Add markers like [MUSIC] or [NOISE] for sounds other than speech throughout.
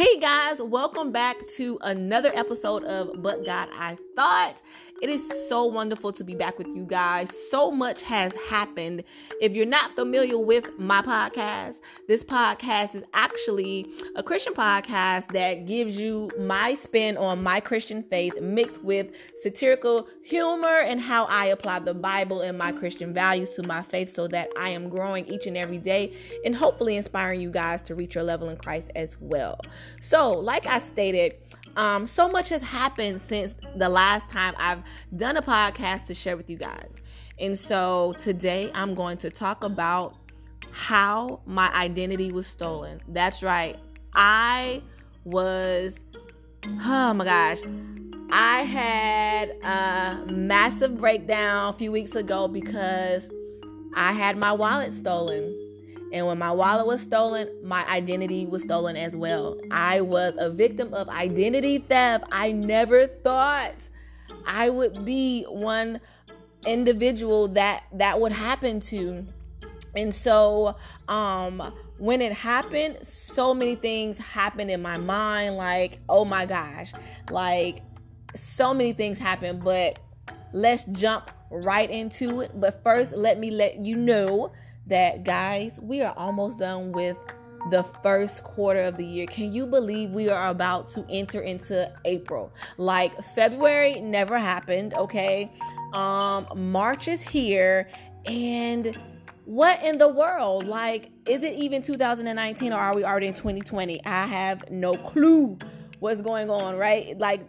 Hey guys, welcome back to another episode of But God I Thought. It is so wonderful to be back with you guys. So much has happened. If you're not familiar with my podcast, this podcast is actually a Christian podcast that gives you my spin on my Christian faith mixed with satirical humor and how I apply the Bible and my Christian values to my faith so that I am growing each and every day and hopefully inspiring you guys to reach your level in Christ as well. So, like I stated, um, so much has happened since the last time I've done a podcast to share with you guys. And so today I'm going to talk about how my identity was stolen. That's right. I was, oh my gosh, I had a massive breakdown a few weeks ago because I had my wallet stolen. And when my wallet was stolen, my identity was stolen as well. I was a victim of identity theft. I never thought I would be one individual that that would happen to. And so um when it happened, so many things happened in my mind like, "Oh my gosh." Like so many things happened, but let's jump right into it. But first, let me let you know that, guys, we are almost done with the first quarter of the year. Can you believe we are about to enter into April? Like February never happened, okay? Um March is here and what in the world? Like is it even 2019 or are we already in 2020? I have no clue what's going on, right? Like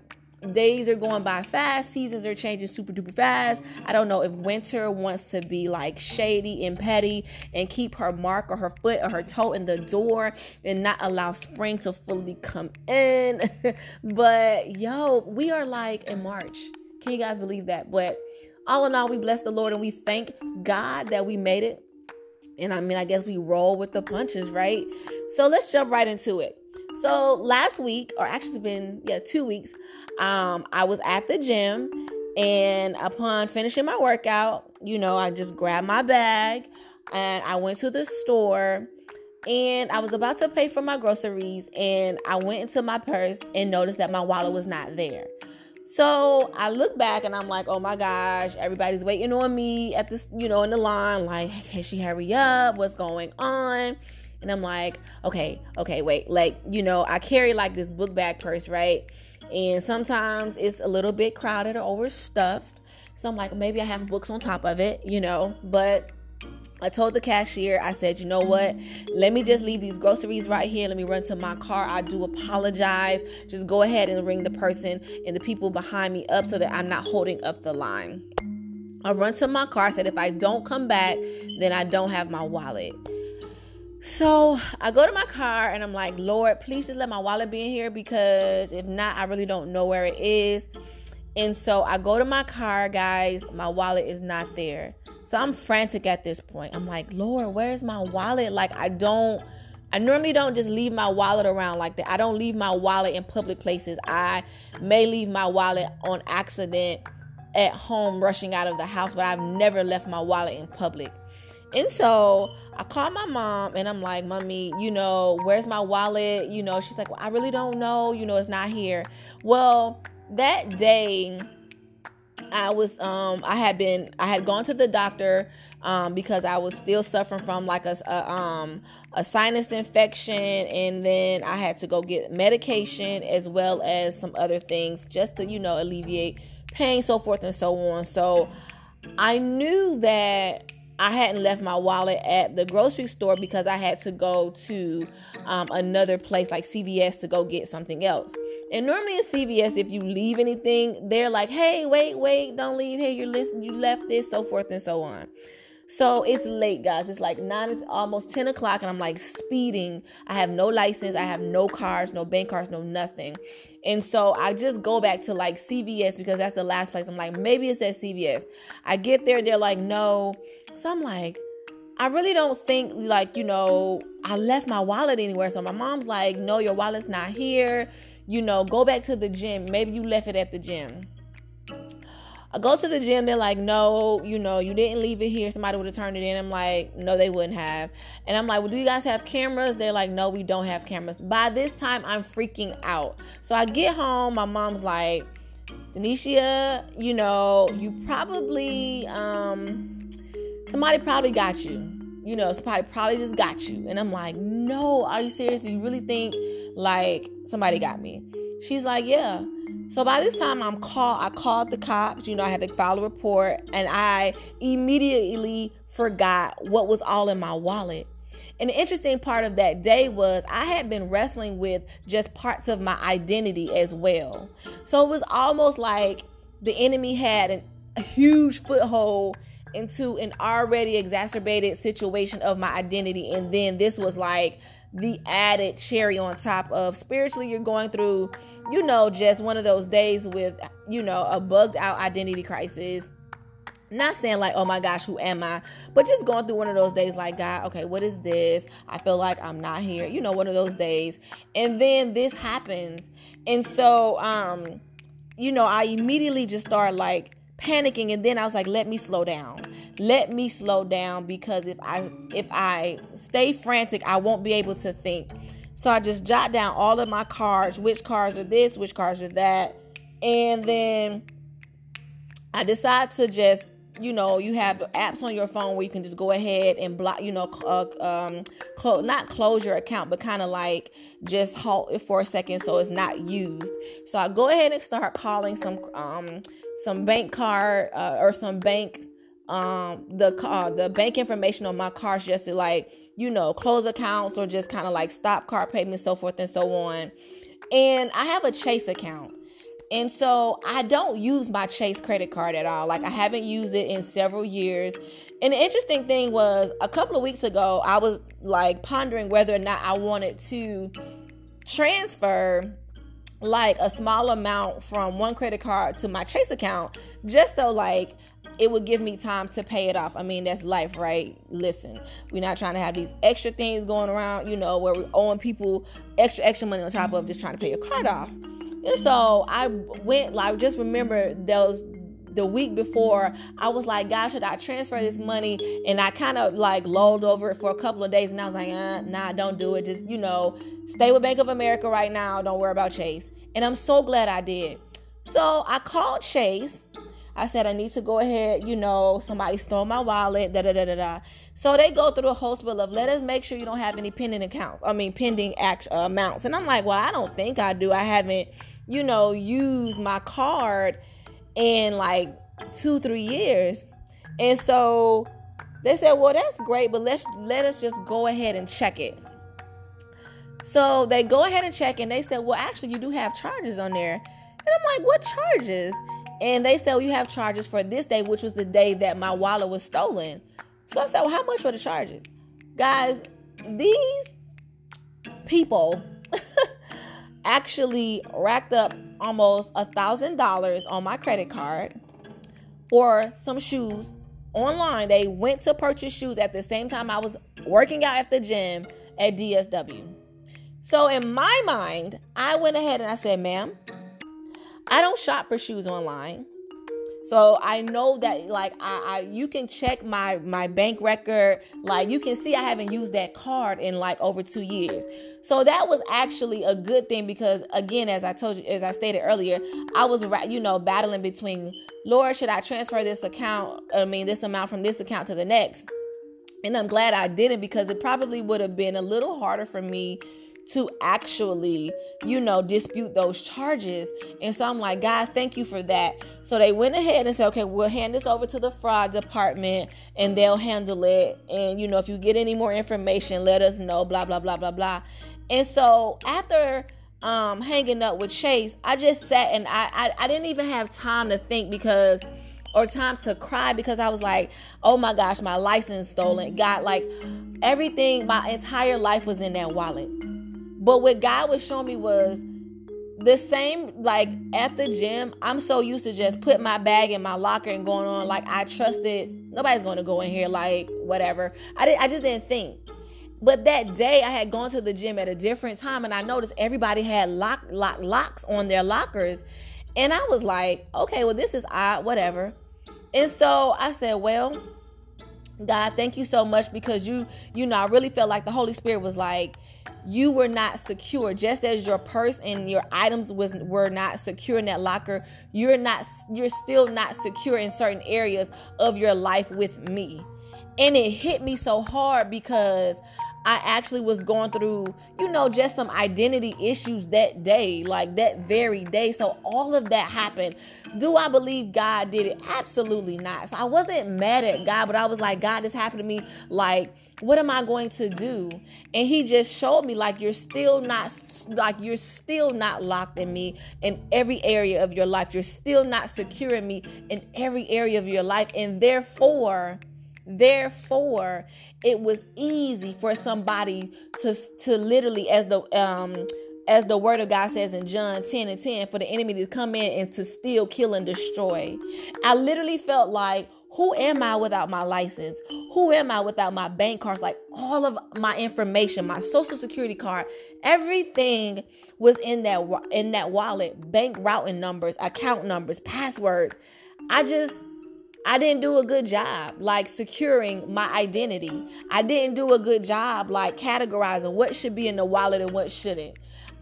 days are going by fast, seasons are changing super duper fast. I don't know if winter wants to be like shady and petty and keep her mark or her foot or her toe in the door and not allow spring to fully come in. [LAUGHS] but yo, we are like in March. Can you guys believe that? But all in all, we bless the Lord and we thank God that we made it. And I mean, I guess we roll with the punches, right? So let's jump right into it. So last week, or actually been yeah two weeks, um, I was at the gym, and upon finishing my workout, you know, I just grabbed my bag and I went to the store and I was about to pay for my groceries and I went into my purse and noticed that my wallet was not there. So I look back and I'm like, oh my gosh, everybody's waiting on me at this, you know, in the line. Like, can she hurry up? What's going on? And I'm like, okay, okay, wait. Like, you know, I carry like this book bag purse, right? And sometimes it's a little bit crowded or overstuffed. So I'm like, maybe I have books on top of it, you know. But I told the cashier, I said, you know what? Let me just leave these groceries right here. Let me run to my car. I do apologize. Just go ahead and ring the person and the people behind me up so that I'm not holding up the line. I run to my car. I said, if I don't come back, then I don't have my wallet. So I go to my car and I'm like, Lord, please just let my wallet be in here because if not, I really don't know where it is. And so I go to my car, guys. My wallet is not there. So I'm frantic at this point. I'm like, Lord, where's my wallet? Like, I don't, I normally don't just leave my wallet around like that. I don't leave my wallet in public places. I may leave my wallet on accident at home rushing out of the house, but I've never left my wallet in public. And so I called my mom and I'm like, Mommy, you know, where's my wallet? You know, she's like, well, I really don't know. You know, it's not here. Well, that day, I was, um, I had been, I had gone to the doctor. Um, because I was still suffering from like a, a, um a sinus infection, and then I had to go get medication as well as some other things just to you know alleviate pain, so forth and so on. So I knew that I hadn't left my wallet at the grocery store because I had to go to um, another place like CVS to go get something else. And normally in CVS, if you leave anything, they're like, "Hey, wait, wait, don't leave here. You're listening. You left this, so forth and so on." So it's late, guys. It's like nine, it's almost 10 o'clock, and I'm like speeding. I have no license, I have no cars, no bank cards, no nothing. And so I just go back to like CVS because that's the last place. I'm like, maybe it's at CVS. I get there, they're like, no. So I'm like, I really don't think like, you know, I left my wallet anywhere. So my mom's like, no, your wallet's not here. You know, go back to the gym. Maybe you left it at the gym. I go to the gym, they're like, no, you know, you didn't leave it here. Somebody would have turned it in. I'm like, no, they wouldn't have. And I'm like, well, do you guys have cameras? They're like, no, we don't have cameras. By this time, I'm freaking out. So I get home, my mom's like, Denisha, you know, you probably, um, somebody probably got you. You know, somebody probably just got you. And I'm like, no, are you serious? Do you really think like somebody got me? She's like, yeah. So by this time, I'm call. I called the cops. You know, I had to file a report, and I immediately forgot what was all in my wallet. And the interesting part of that day was I had been wrestling with just parts of my identity as well. So it was almost like the enemy had an, a huge foothold into an already exacerbated situation of my identity. And then this was like the added cherry on top of spiritually, you're going through you know, just one of those days with, you know, a bugged out identity crisis. Not saying like, oh my gosh, who am I? But just going through one of those days like, God, okay, what is this? I feel like I'm not here. You know, one of those days. And then this happens. And so, um, you know, I immediately just start like panicking and then I was like, let me slow down. Let me slow down because if I if I stay frantic, I won't be able to think. So I just jot down all of my cards, which cards are this, which cards are that. And then I decide to just, you know, you have apps on your phone where you can just go ahead and block, you know, uh, um, close, not close your account, but kind of like just halt it for a second so it's not used. So I go ahead and start calling some, um, some bank card uh, or some bank, um, the uh, the bank information on my cards just to like you know, close accounts or just kind of like stop card payments, so forth and so on. And I have a Chase account. And so I don't use my Chase credit card at all. Like I haven't used it in several years. And the interesting thing was a couple of weeks ago, I was like pondering whether or not I wanted to transfer like a small amount from one credit card to my Chase account just so like it would give me time to pay it off. I mean, that's life, right? Listen, we're not trying to have these extra things going around, you know, where we're owing people extra, extra money on top of just trying to pay your card off. And so I went, like, just remember those the week before, I was like, God, should I transfer this money? And I kind of like lulled over it for a couple of days, and I was like, uh, nah, don't do it. Just you know, stay with Bank of America right now. Don't worry about Chase. And I'm so glad I did. So I called Chase I said I need to go ahead, you know, somebody stole my wallet, da da da da da. So they go through a whole spiel of let us make sure you don't have any pending accounts. I mean pending act, uh, amounts. And I'm like, well, I don't think I do. I haven't, you know, used my card in like two, three years. And so they said, well, that's great, but let's let us just go ahead and check it. So they go ahead and check, and they said, well, actually, you do have charges on there. And I'm like, what charges? And they said, well, you have charges for this day, which was the day that my wallet was stolen. So I said, well, how much were the charges? Guys, these people [LAUGHS] actually racked up almost a thousand dollars on my credit card for some shoes online. They went to purchase shoes at the same time I was working out at the gym at DSW. So in my mind, I went ahead and I said, ma'am, I don't shop for shoes online. So I know that like I, I, you can check my my bank record. Like you can see I haven't used that card in like over two years. So that was actually a good thing because again, as I told you, as I stated earlier, I was you know battling between Lord, should I transfer this account? I mean, this amount from this account to the next. And I'm glad I didn't because it probably would have been a little harder for me to actually, you know, dispute those charges. And so I'm like, God, thank you for that. So they went ahead and said, okay, we'll hand this over to the fraud department and they'll handle it. And, you know, if you get any more information, let us know, blah, blah, blah, blah, blah. And so after um, hanging up with Chase, I just sat and I, I, I didn't even have time to think because or time to cry because I was like, oh my gosh, my license stolen. God, like everything, my entire life was in that wallet. But what God was showing me was the same like at the gym i'm so used to just put my bag in my locker and going on. Like i trusted nobody's going to go in here like whatever. I did i just didn't think. But that day i had gone to the gym at a different time and i noticed everybody had lock lock locks on their lockers. And I was like, okay, well, this is odd, whatever. And so I said, well, God, thank you so much because you, you know, I really felt like the Holy Spirit was like, you were not secure just as your purse and your items was were not secure in that locker you're not you're still not secure in certain areas of your life with me and it hit me so hard because I actually was going through, you know, just some identity issues that day, like that very day. So all of that happened. Do I believe God did it? Absolutely not. So I wasn't mad at God, but I was like, God, this happened to me. Like, what am I going to do? And He just showed me, like, you're still not like you're still not locked in me in every area of your life. You're still not secure in me in every area of your life. And therefore, Therefore, it was easy for somebody to to literally, as the um as the word of God says in John 10 and 10, for the enemy to come in and to steal, kill, and destroy. I literally felt like, who am I without my license? Who am I without my bank cards? Like all of my information, my social security card, everything was in that in that wallet, bank routing numbers, account numbers, passwords. I just I didn't do a good job like securing my identity. I didn't do a good job like categorizing what should be in the wallet and what shouldn't.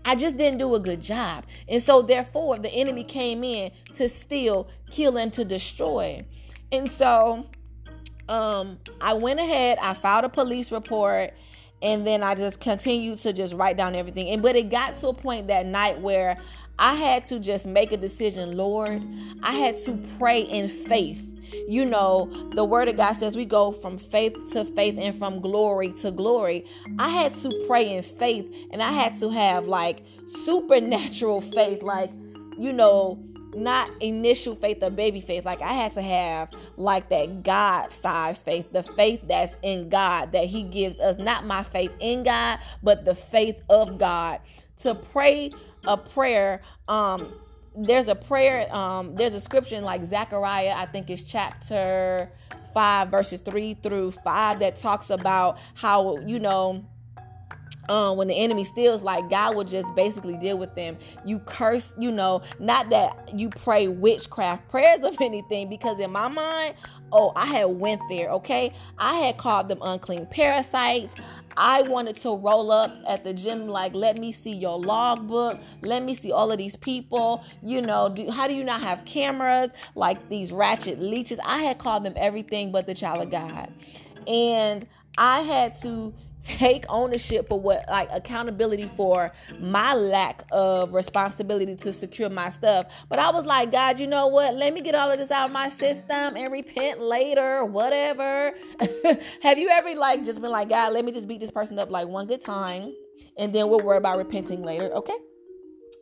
I just didn't do a good job. And so therefore the enemy came in to steal, kill and to destroy. And so um I went ahead, I filed a police report and then I just continued to just write down everything. And but it got to a point that night where I had to just make a decision, Lord. I had to pray in faith you know, the word of God says we go from faith to faith and from glory to glory. I had to pray in faith and I had to have like supernatural faith, like, you know, not initial faith or baby faith. Like I had to have like that God sized faith, the faith that's in God that He gives us, not my faith in God, but the faith of God. To pray a prayer um there's a prayer, um, there's a scripture in like Zechariah, I think it's chapter 5, verses 3 through 5, that talks about how, you know, um, when the enemy steals, like God will just basically deal with them. You curse, you know, not that you pray witchcraft prayers of [LAUGHS] anything, because in my mind, oh, I had went there, okay? I had called them unclean parasites. I wanted to roll up at the gym, like, let me see your logbook. Let me see all of these people. You know, do, how do you not have cameras? Like these ratchet leeches. I had called them everything but the child of God. And I had to take ownership for what like accountability for my lack of responsibility to secure my stuff. But i was like god you know what? Let me get all of this out of my system and repent later whatever. [LAUGHS] Have you ever like just been like god let me just beat this person up like one good time and then we'll worry about repenting later? Okay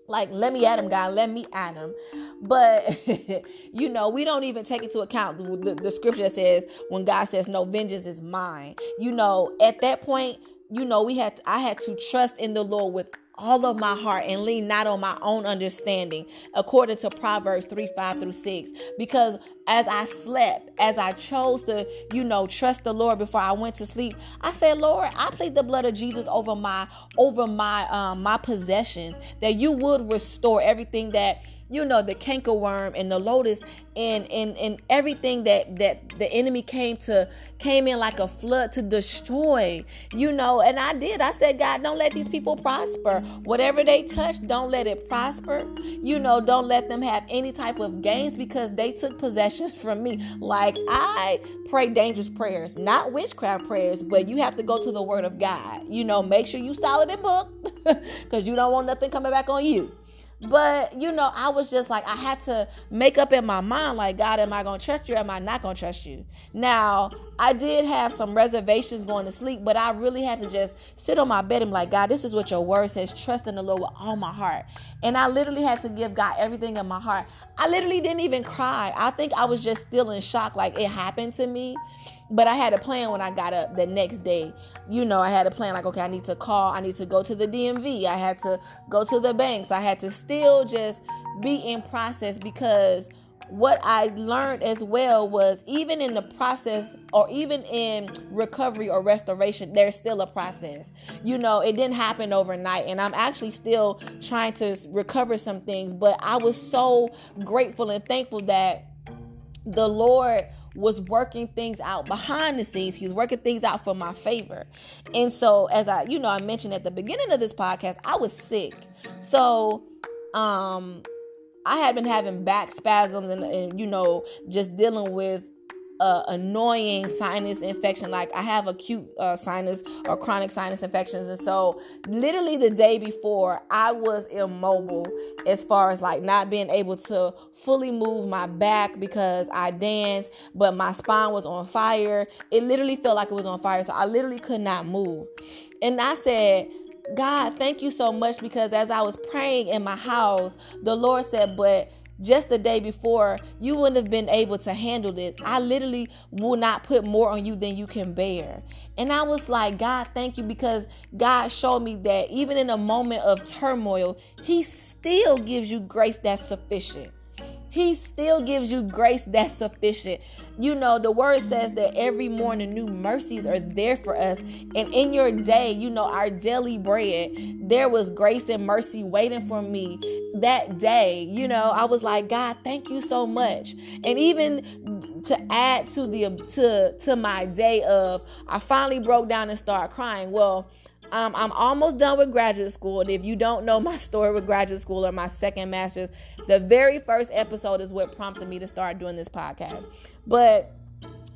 like let me at him god let me at him but [LAUGHS] you know we don't even take into account the, the, the scripture that says when god says no vengeance is mine. You know at that point you know we had i had to trust in the lord with all of my heart and lean not on my own understanding, according to Proverbs 3 5 through 6. Because as I slept, as I chose to, you know, trust the Lord before I went to sleep, I said, Lord, I plead the blood of Jesus over my over my um my possessions, that you would restore everything that you know the cankerworm and the locust and and and everything that that the enemy came to came in like a flood to destroy you know. And i did. I said god don't let these people prosper. Whatever they touch don't let it prosper. You know don't let them have any type of gains because they took possessions [LAUGHS] from me. Like i pray dangerous prayers not witchcraft prayers but you have to go to the word of god. You know make sure you solid in book because [LAUGHS] you don't want nothing coming back on you but you know, I was just like, I had to make up in my mind, like, God, am I gonna trust you? Or am I not gonna trust you? Now, I did have some reservations going to sleep, but I really had to just sit on my bed and be like, God, this is what your word says. Trust in the Lord with all my heart. And I literally had to give God everything in my heart. I literally didn't even cry. I think I was just still in shock, like it happened to me. But I had a plan when I got up the next day. You know, I had a plan like, okay, I need to call, I need to go to the DMV, I had to go to the banks, I had to still just be in process because what I learned as well was even in the process or even in recovery or restoration, there's still a process. You know, it didn't happen overnight, and I'm actually still trying to recover some things, but I was so grateful and thankful that the Lord was working things out behind the scenes. He was working things out for my favor. And so as I, you know, I mentioned at the beginning of this podcast, I was sick. So um I had been having back spasms and, and you know, just dealing with uh, annoying sinus infection. Like I have acute uh, sinus or chronic sinus infections, and so literally the day before, I was immobile as far as like not being able to fully move my back because I danced, but my spine was on fire. It literally felt like it was on fire, so I literally could not move. And I said. God, thank you so much because as I was praying in my house, the Lord said, But just the day before, you wouldn't have been able to handle this. I literally will not put more on you than you can bear. And I was like, God, thank you because God showed me that even in a moment of turmoil, He still gives you grace that's sufficient. He still gives you grace that's sufficient. You know, the word says that every morning new mercies are there for us. And in your day, you know, our daily bread, there was grace and mercy waiting for me that day. You know, I was like, God, thank you so much. And even to add to the to to my day of I finally broke down and started crying. Well, um, I'm almost done with graduate school. And if you don't know my story with graduate school or my second master's, the very first episode is what prompted me to start doing this podcast. But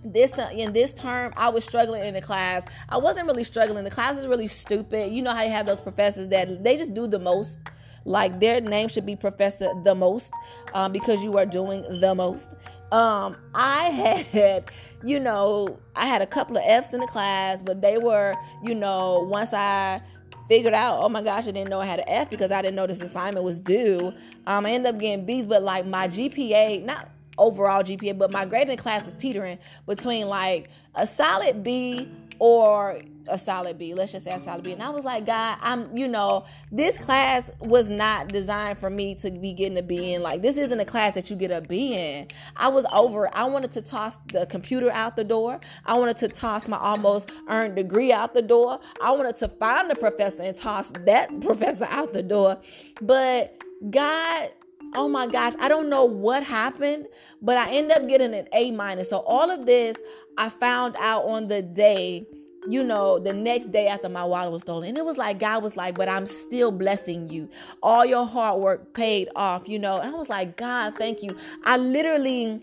this uh, in this term i was struggling in the class i wasn't really struggling the class is really stupid you know how you have those professors that they just do the most like their name should be professor the most um, because you are doing the most um, I [LAUGHS] had, you know, I had a couple of F's in the class, but they were, you know, once I figured out, oh my gosh, I didn't know I had an F because I didn't know this assignment was due. Um, I ended up getting B's, but like my GPA, not overall GPA, but my grade in class is teetering between like a solid B or a solid B. Let's just say a mm-hmm. solid B. And I was like, God, I'm, you know, this class was not designed for me to be getting a B in. Like, this isn't a class that you get a B in. I was over. I wanted to toss the computer out the door. I wanted to toss my almost earned degree out the door. I wanted to find the professor and toss that [LAUGHS] professor out the door. But God oh my gosh, I don't know what happened, but I ended up getting an A minus. So all of this I found out on the day you know, the next day after my wallet was stolen. And it was like, God was like, but I'm still blessing you. All your hard work paid off, you know. And I was like, God, thank you. I literally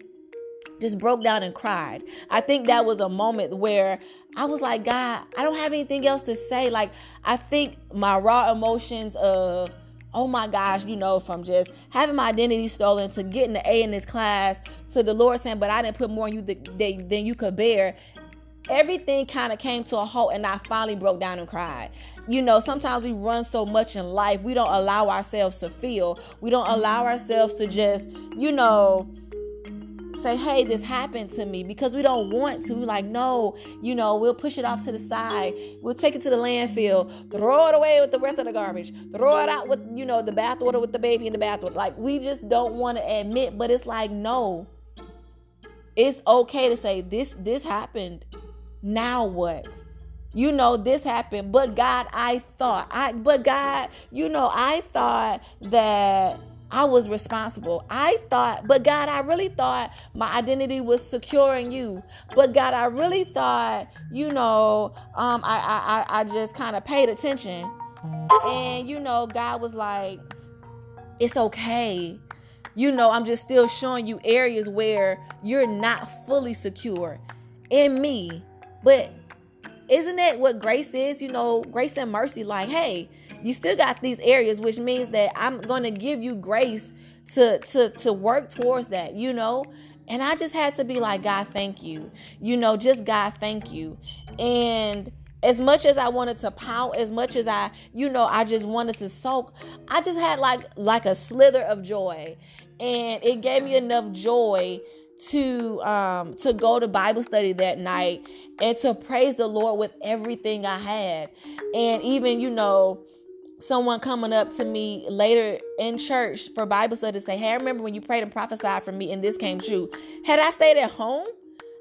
just broke down and cried. I think that was a moment where I was like, God, I don't have anything else to say. Like, I think my raw emotions of, oh my gosh, you know, from just having my identity stolen to getting the A in this class to the Lord saying, but I didn't put more on you than, than you could bear everything kind of came to a halt and I finally broke down and cried. You know, sometimes we run so much in life, we don't allow ourselves to feel. We don't allow ourselves to just, you know, say, hey, this happened to me because we don't want to. Like, no, you know, we'll push it off to the side. We'll take it to the landfill, throw it away with the rest of the garbage, throw it out with, you know, the bathwater with the baby in the bathwater. Like, we just don't want to admit, but it's like, no. It's okay to say this this happened now what? You know, this happened, but God, I thought, I, but God, you know, I thought that I was responsible. I thought, but God, I really thought my identity was secure in you. But God, I really thought, you know, um, I, I, I just kind of paid attention. And, you know, God was like, it's okay. You know, I'm just still showing you areas where you're not fully secure in me. But isn't it what grace is? You know, grace and mercy, like, hey, you still got these areas, which means that I'm gonna give you grace to to to work towards that, you know? And I just had to be like, God, thank you. You know, just God, thank you. And as much as I wanted to pout, as much as I, you know, I just wanted to soak, I just had like like a slither of joy. And it gave me enough joy to um to go to Bible study that night and to praise the Lord with everything I had. And even, you know, someone coming up to me later in church for Bible study to say, Hey, I remember when you prayed and prophesied for me and this came true. Had I stayed at home,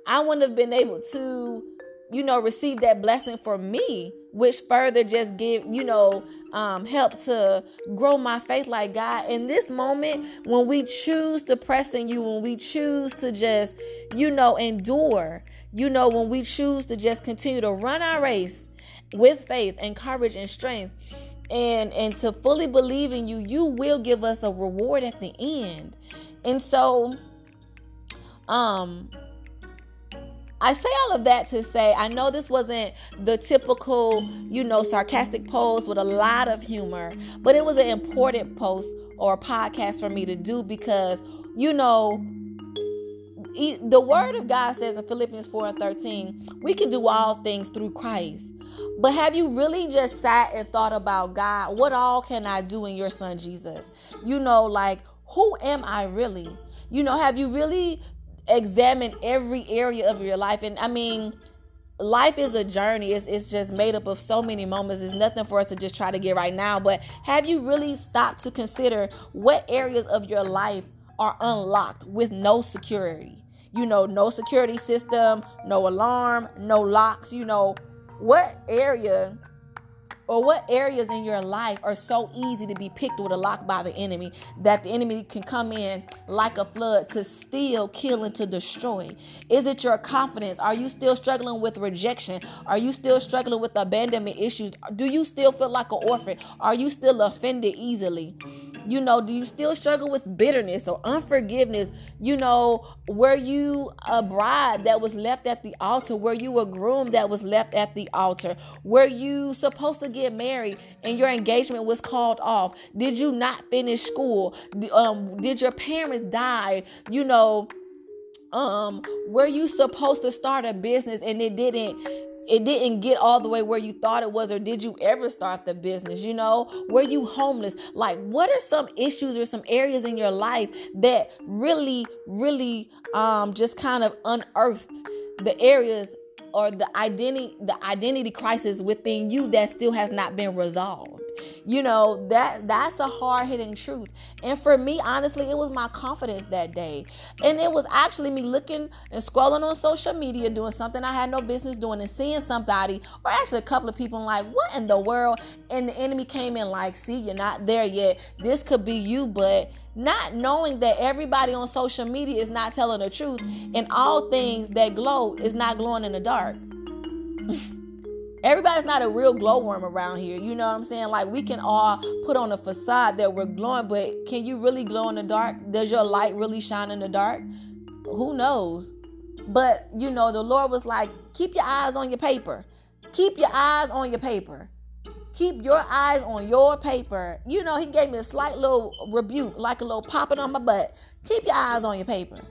I wouldn't have been able to, you know, receive that blessing for me, which further just give, you know, um, help to grow my faith like God. In this moment, when we choose to press in you, when we choose to just, you know, endure, you know, when we choose to just continue to run our race with faith and courage and strength, and and to fully believe in you you will give us a reward at the end and so um I say all of that to say I know this wasn't the typical, you know, sarcastic post with a lot of humor, but it was an important post or podcast for me to do because, you know, the word of God says in Philippians 4 and 13, we can do all things through Christ. But have you really just sat and thought about God? What all can I do in your son Jesus? You know, like, who am I really? You know, have you really examined every area of your life? And I mean, life is a journey. It's, it's just made up of so many moments. It's nothing for us to just try to get right now. But have you really stopped to consider what areas of your life are unlocked with no security? You know, no security system, no alarm, no locks, you know, what area or what areas in your life are so easy to be picked with a lock by the enemy that the enemy can come in like a flood to steal, kill, and to destroy? Is it your confidence? Are you still struggling with rejection? Are you still struggling with abandonment issues? Do you still feel like an orphan? Are you still offended easily? You know, do you still struggle with bitterness or unforgiveness? You know, were you a bride that was left at the altar? Were you a groom that was left at the altar? Were you supposed to get married and your engagement was called off? Did you not finish school? Um, did your parents die? You know, um, were you supposed to start a business and it didn't it didn't get all the way where you thought it was or did you ever start the business you know were you homeless like what are some issues or some areas in your life that really really um just kind of unearthed the areas or the identity the identity crisis within you that still has not been resolved. You know that that's a hard-hitting truth. And for me honestly it was my confidence that day. And it was actually me looking and scrolling on social media doing something i had no business doing and seeing somebody or actually a couple of people like what in the world? And the enemy came in like see you're not there yet. This could be you but not knowing that everybody on social media is not telling the truth and all things that glow is not glowing in the dark [LAUGHS] Everybody's not a real glowworm around here. You know what I'm saying? Like we can all put on a facade that we're glowing, but can you really glow in the dark? Does your light really shine in the dark? Who knows? But you know, the Lord was like, keep your eyes on your paper. Keep your eyes on your paper. Keep your eyes on your paper. You know, he gave me a slight little rebuke, like a little popping on my butt. Keep your eyes on your paper.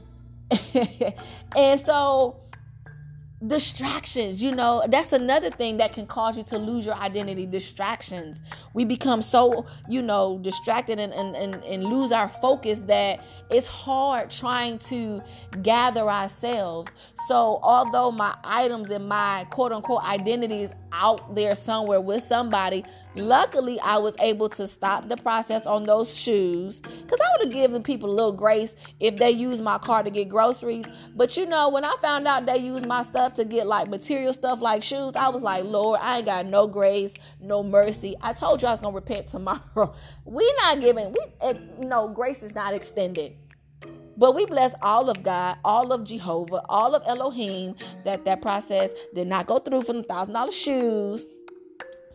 [LAUGHS] and so distractions you know that's another thing that can cause you to lose your identity distractions we become so you know distracted and, and, and, and lose our focus that it's hard trying to gather ourselves so although my items and my quote unquote identity is out there somewhere with somebody Luckily, I was able to stop the process on those shoes because I would have given people a little grace if they used my car to get groceries. But you know, when I found out they used my stuff to get like material stuff like shoes, I was like, Lord, I ain't got no grace, no mercy. I told you I was gonna repent [LAUGHS] tomorrow. we not giving, we eh, you know, grace is not extended. But we bless all of God, all of Jehovah, all of Elohim that that process did not go through for the thousand dollar shoes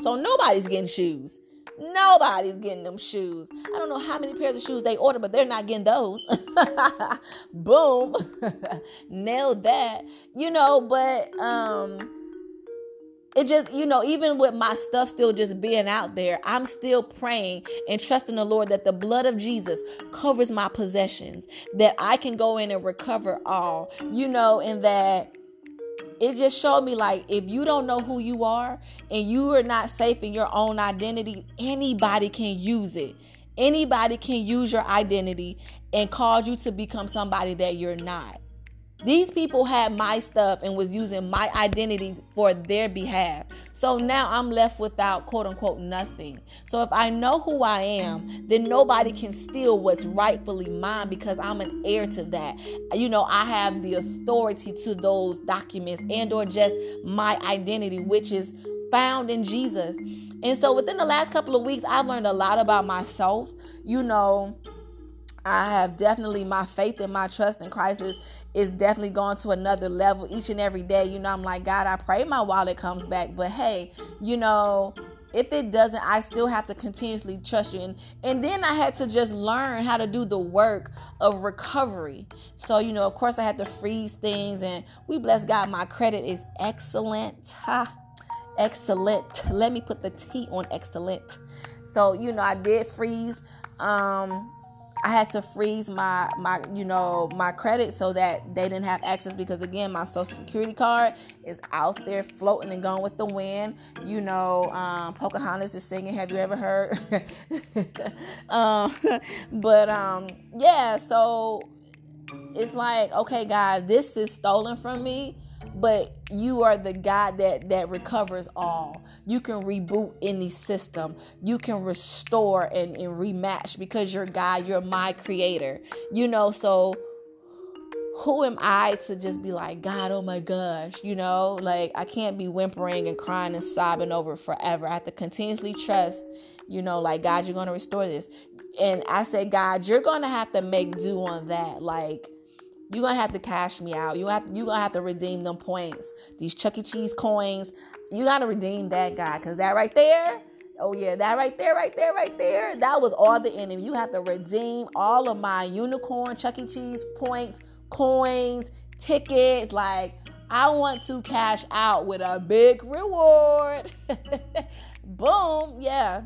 so nobody's getting shoes. Nobody's getting them shoes. I don't know how many pairs of shoes they order, but they're not getting those. [LAUGHS] Boom. [LAUGHS] Nailed that. You know, but um it just you know even with my stuff still just being out there i'm still praying and trusting the lord that the blood of jesus covers my possessions that i can go in and recover all you know and that it just showed me like if you don't know who you are and you are not safe in your own identity, anybody can use it. Anybody can use your identity and cause you to become somebody that you're not. These people had my stuff and was using my identity for their behalf. So now I'm left without quote unquote nothing. So if I know who I am, then nobody can steal what's rightfully mine because I'm an heir to that. You know, I have the authority to those documents and or just my identity, which is found in Jesus. And so within the last couple of weeks, I've learned a lot about myself. You know, I have definitely my faith and my trust in Christ is, is definitely going to another level each and every day. You know, I'm like, God, I pray my wallet comes back. But hey, you know, if it doesn't, I still have to continuously trust you. And, and then I had to just learn how to do the work of recovery. So, you know, of course, I had to freeze things. And we bless God, my credit is excellent. Ha, excellent. Let me put the T on excellent. So, you know, I did freeze. Um, I had to freeze my my you know my credit so that they didn't have access because again my social security card is out there floating and going with the wind. You know, um, Pocahontas is singing. Have you ever heard? [LAUGHS] um, [LAUGHS] but um, yeah, so it's like okay, God, this is stolen from me but you are the God that that recovers all. You can reboot any system. You can restore and, and rematch because you're God. You're my creator. You know, so who am I to just be like, God, oh my gosh, you know, like I can't be whimpering and crying and sobbing over forever. I have to continuously trust, you know, like God, you're gonna restore this. And I said, God, you're gonna have to make do on that. Like you're gonna have to cash me out. You have you gonna have to redeem them points. These Chuck E. Cheese coins. You gotta redeem that guy, cause that right there. Oh yeah, that right there, right there, right there. That was all the enemy. You have to redeem all of my unicorn Chuck E. Cheese points, coins, tickets. Like I want to cash out with a big reward. [LAUGHS] Boom, yeah.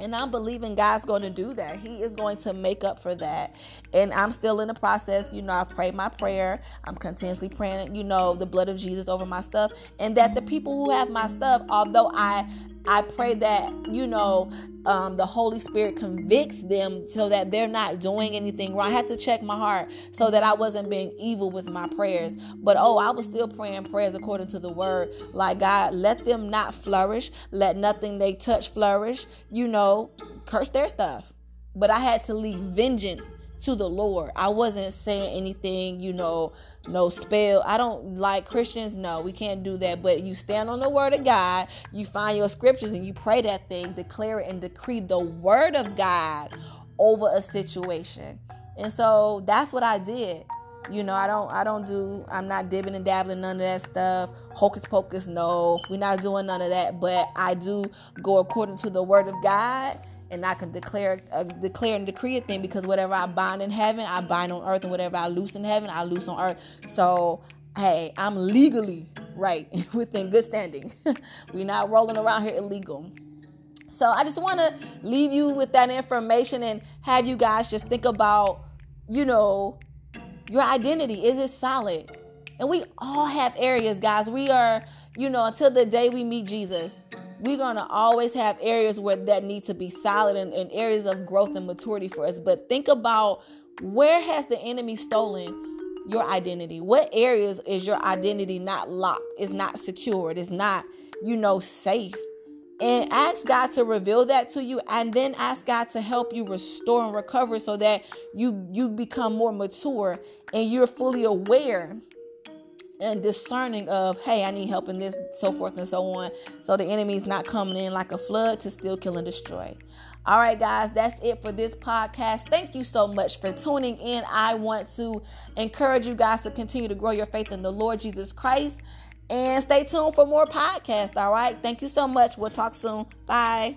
And I'm believing God's going to do that. He is going to make up for that. And I'm still in the process. You know, I pray my prayer. I'm continuously praying, you know, the blood of Jesus over my stuff. And that the people who have my stuff, although I I pray that, you know, um, the Holy Spirit convicts them so that they're not doing anything wrong. I had to check my heart so that I wasn't being evil with my prayers. But oh, I was still praying prayers according to the word. Like, God, let them not flourish. Let nothing they touch flourish. You know, curse their stuff. But I had to leave vengeance to the Lord. I wasn't saying anything, you know, no spell. I don't like Christians. No, we can't do that. But you stand on the word of God, you find your scriptures and you pray that thing, declare it and decree the word of God over a situation. And so that's what I did. You know, I don't I don't do I'm not dibbing and dabbling none of that stuff. Hocus pocus, no. We're not doing none of that. But I do go according to the word of God and I can declare uh, declare and decree a thing because whatever I bind in heaven, I bind on earth, and whatever I loose in heaven, I loose on earth. So hey, I'm legally right [LAUGHS] within good standing. [LAUGHS] We're not rolling around here illegal. So I just want to leave you with that information and have you guys just think about, you know, your identity. Is it solid? And we all have areas, guys. We are, you know, until the day we meet Jesus we're gonna always have areas where that need to be solid and, and areas of growth and maturity for us. But think about where has the enemy stolen your identity? What areas is your identity not locked? Is not secured? Is not, you know, safe? And ask God to reveal that to you and then ask God to help you restore and recover so that you you become more mature and you're fully aware and discerning of hey i need help in this so forth and so on. So the enemy's not coming in like a flood to steal kill and destroy. All right guys that's it for this podcast. Thank you so much for tuning in. I want to encourage you guys to continue to grow your faith in the lord jesus christ. And stay tuned for more podcasts all right? Thank you so much. We'll talk soon. Bye